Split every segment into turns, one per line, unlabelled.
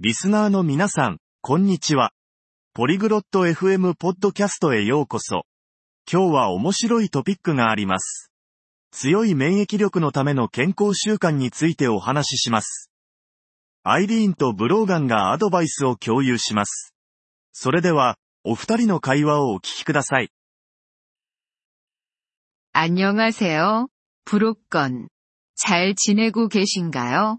リスナーの皆さん、こんにちは。ポリグロット FM ポッドキャストへようこそ。今日は面白いトピックがあります。強い免疫力のための健康習慣についてお話しします。アイリーンとブローガンがアドバイスを共有します。それでは、お二人の会話をお聞きください。
안녕하세요. 브로건. 잘 지내고 계신가요?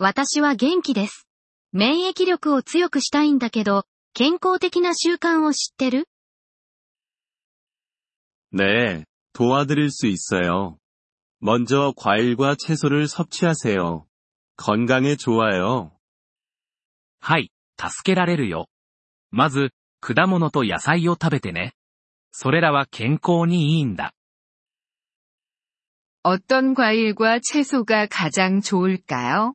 私は元気です。免疫力を強くしたいんだけど、健康的な習慣を知ってる
네, 도와드릴 수 있어요. 먼저 과일과 채소를 섭취하세요. 건강에 좋아요.
はい、助けられるよ。まず、果物と野菜を食べてね。それらは健康にいいんだ。
어떤 과일과 채소가 가장 좋을까요?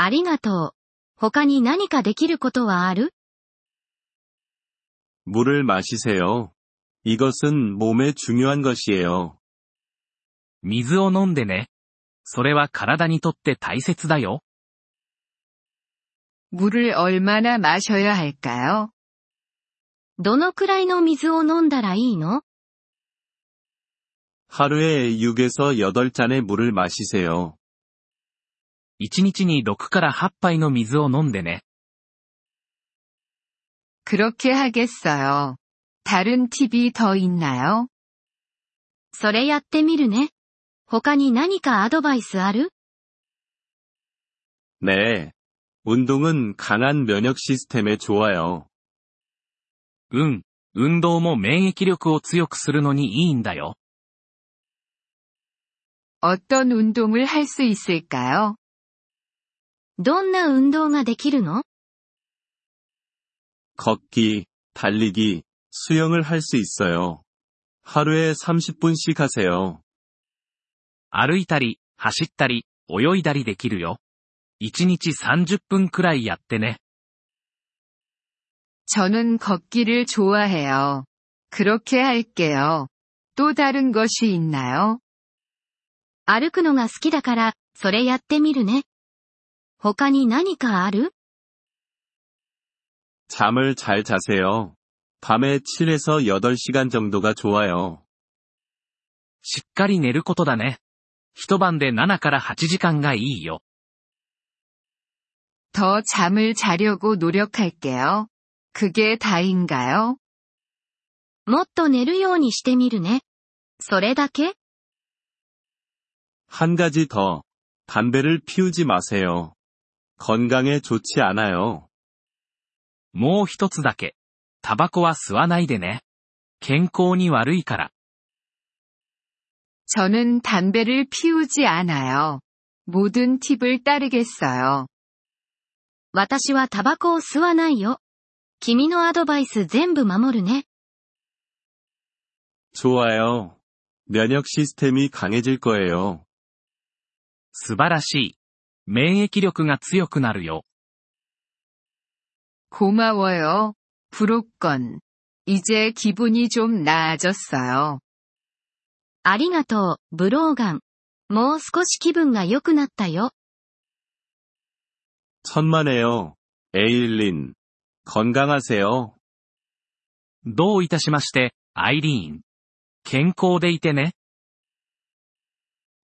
ありがとう。他に何かできることはある
물을 마시세요. 이것은 몸에 중요한 것이에요.
水を飲んでね。それは体にとって大切だよ。
물을 얼마나 마셔야 할까요?
どのくらいの水を飲んだらいいの
하루에 6에서 8잔의 물을 마시세요.
1日に6から8杯の水を飲んでね。
그렇게 하겠어요. 다른 팁이 더 있나요?
それやってみるね。他に何かアドバイスある
네. 운동은 강한 면역 시스템에 좋아요.
うん、運動も免疫力を強くするのにいいんだよ。
어떤 운동을 할 수 있을까요?
どんな運動ができるの
걷기, 달리기, 수영을 할 수 있어요. 하루에 30분씩 하세요.
歩いたり、走ったり、泳いだりできるよ。1日30分くらいやってね。
저는 걷기를 좋아해요. 그렇게 할게요. 또 다른 것이 있나요?
歩くのが好きだから、それやってみるね。 他に何かある
잠을 잘 자세요. 밤에 7에서 8시간 정도가 좋아요.
しっかり寝ることだね。一晩で7から8時間がいいよ。
더 잠을 자려고 노력할게요. 그게 다인가요?
もっと寝るようにしてみるね。それだけ
한 가지 더. 담배를 피우지 마세요. 건강에 좋지 않아요.
もう一つだけ。タバコは吸わないでね。健康に悪いから。
저는 담배를 피우지 않아요. 모든 팁을 따르겠어요.
私はタバコを吸わないよ。君のアドバイス全部守るね。
좋아요. 면역 시스템이 강해질 거예요.
素晴らしい。 免疫力が強くなるよ。
고마워요. 브로건. 이제 기분이 좀 나아졌어요.
ありがとう、ブローガン。もう少し気分が良くなったよ。
천만에요. 에일린. 건강하세요.
どういたしまして、アイリーン。健康でいてね。